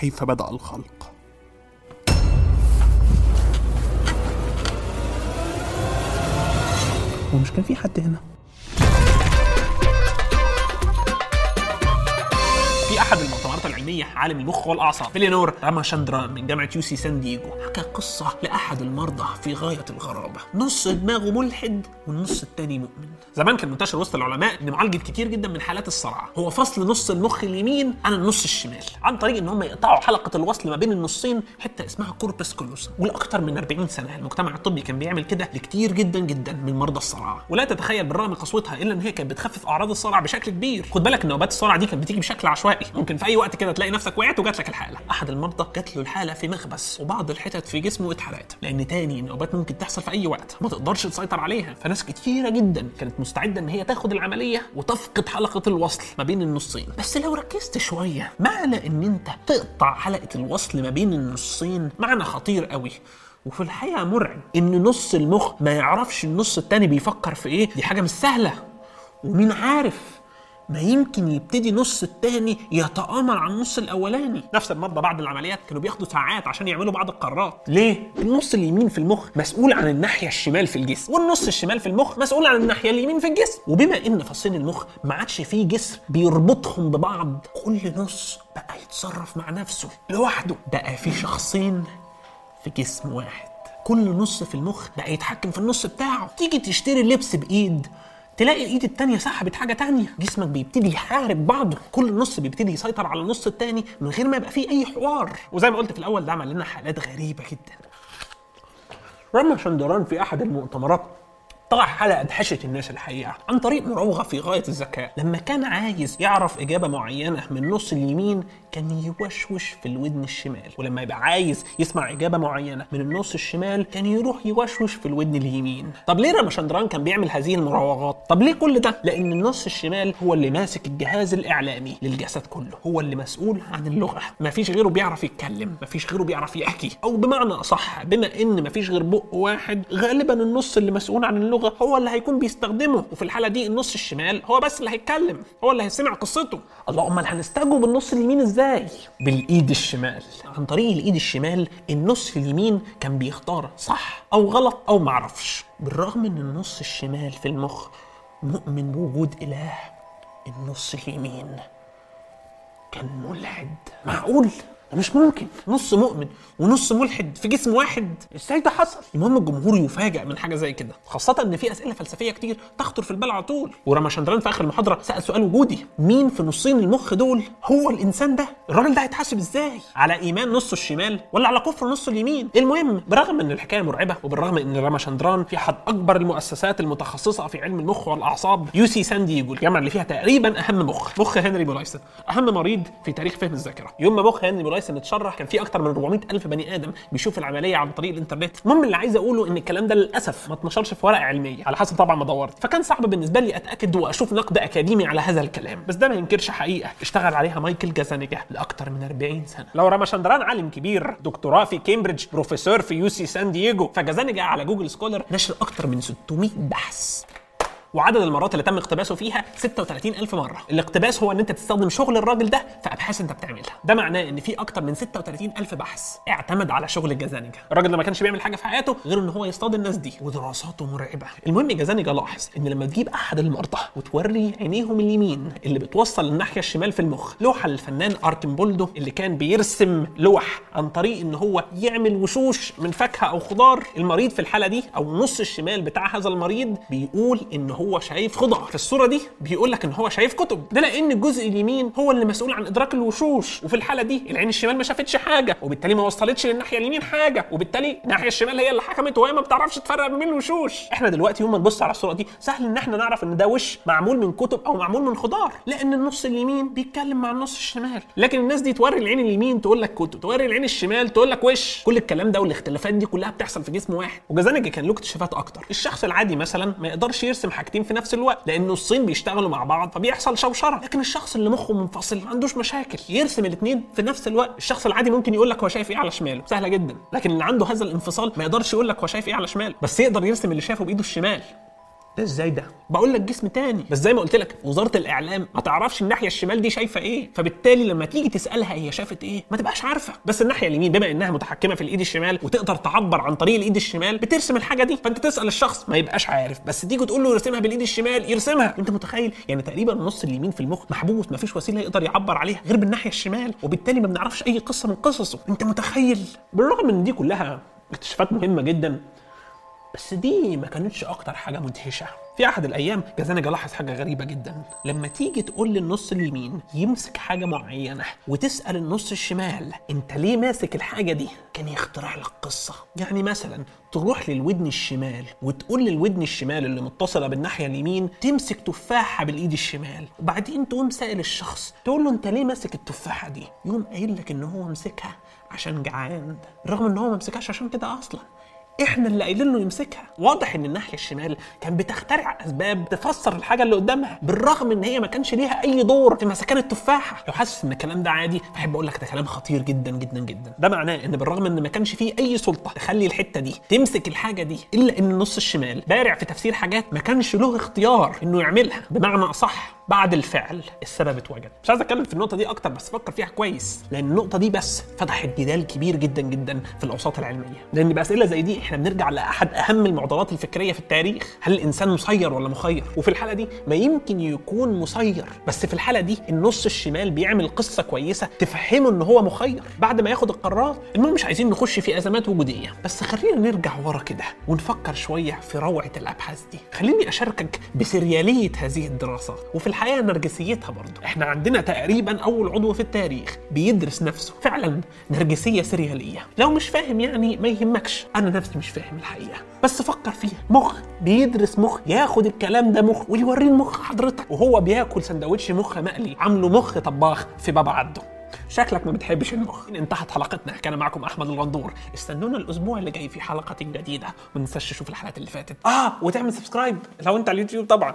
كيف بدأ الخلق؟ ومش كان في حد هنا؟ أحد المؤتمرات العلمية عالم المخ والأعصاب فيلايانور راماشاندران من جامعة UC San Diego حكى قصة لأحد المرضى في غاية الغرابة. نص دماغه ملحد والنص التاني مؤمن. زمان كان منتشر وسط العلماء إن معالجة كتير جدا من حالات الصرع. هو فصل نص المخ اليمين عن النص الشمال. عن طريق إن هم يقطعوا حلقة الوصل ما بين النصين حتة اسمها corpus callosum ولأكثر من 40 سنة المجتمع الطبي كان بيعمل كده لكتير جدا جدا من مرضى الصرع. ولا تتخيل بالرغم من قسوتها إلا إن هي كانت بتخفف أعراض الصرع بشكل كبير. خد بالك إن نوبات الصرع دي كانت بتيجي بشكل عشوائي. ممكن في أي وقت كده تلاقي نفسك وقعت وجات لك الحالة. أحد المرضى جات له الحالة في مخبز وبعض الحتت في جسمه اتحرقت لأن تاني النوبات ممكن تحصل في أي وقت. ما تقدرش تسيطر عليها. فناس كتيرة جدا كانت مستعدة إن هي تاخد العملية وتفقد حلقة الوصل ما بين النصين. بس لو ركزت شوية معنى إن أنت تقطع حلقة الوصل ما بين النصين معنى خطير قوي. وفي الحقيقة مرعب إن نص المخ ما يعرفش النص التاني بيفكر في إيه. دي حاجة مش سهلة. ومين عارف؟ ما يمكن يبتدي نص التاني يتآمر على النص الأولاني. نفس المرضى بعد العمليات كانوا بياخدوا ساعات عشان يعملوا بعض القرارات. ليه؟ النص اليمين في المخ مسؤول عن الناحية الشمال في الجسم. والنص الشمال في المخ مسؤول عن الناحية اليمين في الجسم. وبما إن فصين المخ ما عادش فيه جسر بيربطهم ببعض. كل نص بقى يتصرف مع نفسه لوحده. بقى في شخصين في جسم واحد. كل نص في المخ بقى يتحكم في النص بتاعه. تيجي تشتري لبس بإيد تلاقي الايد التانية سحبت حاجة تانية. جسمك بيبتدي يحارب بعضه. كل نص بيبتدي يسيطر على النص التاني من غير ما يبقى فيه أي حوار. وزي ما قلت في الأول ده عمل لنا حالات غريبة جدا. راما شندران في أحد المؤتمرات طلع حلقة ادهشت الناس الحقيقة عن طريق مراوغة في غاية الذكاء. لما كان عايز يعرف إجابة معينة من النص اليمين كان يوشوش في الودن الشمال. ولما يبقى عايز يسمع إجابة معينة من النص الشمال كان يروح يوشوش في الودن اليمين. طب ليه رامشندران كان بيعمل هذه المراوغات؟ طب ليه كل ده؟ لأن النص الشمال هو اللي ماسك الجهاز الإعلامي للجسد كله. هو اللي مسؤول عن اللغة. مفيش غيره بيعرف يتكلم. مفيش غيره بيعرف يحكي. أو بمعنى أصح بما إن مفيش غير بق واحد غالبا النص اللي مسؤول عن اللغة هو اللي هيكون بيستخدمه. وفي الحالة دي النص الشمال هو بس اللي هيتكلم هو اللي هيسمع قصته. الله امال هنستجوب النص اليمين إزاي؟ بالإيد الشمال. عن طريق الإيد الشمال النص اليمين كان بيختار صح أو غلط أو معرفش. بالرغم إن النص الشمال في المخ مؤمن بوجود إله النص اليمين كان ملحد معقول؟ ده مش ممكن. نص مؤمن ونص ملحد في جسم واحد. إزاي ده حصل؟ المهم الجمهور يفاجئ من حاجة زي كده خاصة إن في أسئلة فلسفية كتير تخطر في البال على طول. وراماشندران في آخر المحاضره سأل سؤال وجودي مين في نصين المخ دول؟ هو الإنسان ده؟ الراجل ده هيتحاسب إزاي؟ على إيمان نصه الشمال ولا على كفر نصه اليمين؟ المهم برغم إن الحكاية مرعبة وبالرغم إن راماشندران في أحد أكبر المؤسسات المتخصصة في علم المخ والأعصاب UC San Diego الجامعة اللي فيها تقريبا أهم مخ مخ هنري مولايسن أهم مريض في تاريخ فهم الذاكرة. يوم ما مخ هنري مولايسن اتشرح. كان في أكتر من 400 ألف بني آدم بيشوف العملية عن طريق الإنترنت. المهم اللي عايز أقوله إن الكلام ده للأسف ما اتنشرش في ورقه علمية. على حسب طبعا ما دورت. فكان صعب بالنسبة لي أتأكد وأشوف نقد أكاديمي على هذا الكلام. بس ده ما ينكرش حقيقة. اشتغل عليها مايكل جازانيجا لأكتر من 40 سنة. لو راماشندران عالم كبير دكتوراه في كامبريدج بروفيسور في UC San Diego فجازانيجا على Google Scholar نشر أكتر من 600 بحث. وعدد المرات اللي تم اقتباسه فيها 36 ألف مرة. الاقتباس هو إن أنت تستخدم شغل الراجل ده في أبحاث أنت بتعملها. ده معناه إن في أكتر من 36 ألف بحث اعتمد على شغل جازانيجا الراجل ده ما كانش بيعمل حاجة في حياته غير إن هو يصطاد الناس دي. ودراساته مرعبة. المهم جازانيجا لاحظ إن لما تجيب أحد المرضى وتوري عينيهم اليمين اللي بتوصل للناحيه الشمال في المخ لوحة للفنان اركمبولدو اللي كان بيرسم لوح عن طريق إن هو يعمل وشوش من فاكهة أو خضار المريض في الحالة دي أو النص الشمال بتاع هذا المريض بيقول إن هو شايف خضار في الصورة دي بيقول لك إن هو شايف كتب. ده لأن الجزء اليمين هو اللي مسؤول عن إدراك الوشوش. وفي الحالة دي العين الشمال ما شافتش حاجة وبالتالي ما وصلتش للناحية اليمين حاجة. وبالتالي الناحية الشمال هي اللي حكمت وهي ما بتعرفش تفرق بين الوشوش. إحنا دلوقتي يوم ما نبص على الصورة دي سهل إن إحنا نعرف إن ده وش معمول من كتب أو معمول من خضار. لأن النص اليمين بيتكلم مع النص الشمال. لكن الناس دي توري العين اليمين تقول لك كتب توري العين الشمال تقول لك وش. كل الكلام ده والاختلافات دي كلها بتحصل في جسم واحد. وجازانيجا كان له اكتشافات أكتر. الشخص العادي مثلا ما يقدرش يرسم حاجتين في نفس الوقت لأن النصين بيشتغلوا مع بعض فبيحصل شوشرة. لكن الشخص اللي مخه منفصل ما عندوش مشاكل يرسم الاثنين في نفس الوقت. الشخص العادي ممكن يقول لك هو شايف إيه على شماله سهلة جدا. لكن اللي عنده هذا الانفصال ما يقدرش يقول لك هو شايف إيه على شماله. بس يقدر يرسم اللي شايفه بإيده الشمال. ده إزاي ده؟ بقول لك جسم تاني. بس زي ما قلت لك وزارة الإعلام ما تعرفش الناحية الشمال دي شايفة إيه فبالتالي لما تيجي تسألها هي شافت إيه؟ ما تبقاش عارفة. بس الناحية اليمين بما إنها متحكمة في الإيد الشمال وتقدر تعبر عن طريق الإيد الشمال بترسم الحاجة دي. فأنت تسأل الشخص ما يبقاش عارف. بس تيجي تقول له يرسمها بالإيد الشمال يرسمها. أنت متخيل؟ يعني تقريبا النص اليمين في المخ محبوس ما فيش وسيلة يقدر يعبر عليها غير بالناحية الشمال. وبالتالي ما بنعرفش أي قصة من قصصه. أنت متخيل؟ بالرغم من دي كلها اكتشافات مهمة جدا بس دي ما كانتش أكتر حاجة مدهشة. في أحد الأيام جازاني الاحظ حاجة غريبة جدا. لما تيجي تقول للنص اليمين يمسك حاجة معينة وتسأل النص الشمال أنت ليه ماسك الحاجة دي؟ كان يخترع لك قصة. يعني مثلا تروح للودن الشمال وتقول للودن الشمال اللي متصلة بالناحية اليمين تمسك تفاحة بالإيد الشمال. وبعدين تقوم سائل الشخص تقول له أنت ليه ماسك التفاحة دي؟ يقوم قايل لك إن هو مسكها عشان جعان رغم إن هو ما مسكهاش عشان كده أصلا. إحنا اللي قايلين له يمسكها. واضح إن الناحية الشمال كان بتخترع أسباب تفسر الحاجة اللي قدامها بالرغم إن هي ما كانش ليها أي دور في مسكان التفاحة. لو حاسس إن الكلام ده عادي فأحب أقول لك ده كلام خطير جدا جدا جدا. ده معناه إن بالرغم إن ما كانش فيه أي سلطة تخلي الحتة دي تمسك الحاجة دي إلا إن النص الشمال بارع في تفسير حاجات ما كانش له اختيار إنه يعملها. بمعنى أصح بعد الفعل السبب اتوجد. مش عايز أتكلم في النقطة دي أكتر بس فكر فيها كويس لأن النقطة دي بس فتحت جدال كبير جدا جدا في الأوساط العلمية. لأن باسئله زي دي إحنا بنرجع لأحد أهم المعضلات الفكرية في التاريخ هل الإنسان مسير ولا مخير؟ وفي الحالة دي ما يمكن يكون مسير بس في الحالة دي النص الشمال بيعمل قصة كويسة تفهمه إن هو مخير. بعد ما ياخد القرارات المهم مش عايزين نخش في أزمات وجودية. بس خلينا نرجع ورا كده ونفكر شوية في روعة الأبحاث دي. خليني أشاركك بسريالية هذه الدراسة. وفي الحقيقة نرجسيتها برضه إحنا عندنا تقريبا أول عضو في التاريخ بيدرس نفسه. فعلا نرجسية سريالية. لو مش فاهم يعني ما يهمكش. أنا نفسي مش فاهم الحقيقة. بس فكر فيها. مخ بيدرس مخ ياخد الكلام ده مخ ويوريه المخ حضرتك. وهو بياكل سندوتش مخ مقلي. عامله مخ طباخ في باب عبده. شكلك ما بتحبش المخ. انتهت حلقتنا. كان معكم أحمد الغندور. استنونا الأسبوع اللي جاي في حلقة جديدة. ما تنساش تشوف الحلقات اللي فاتت. آه وتعمل سبسكرايب لو أنت على اليوتيوب طبعا.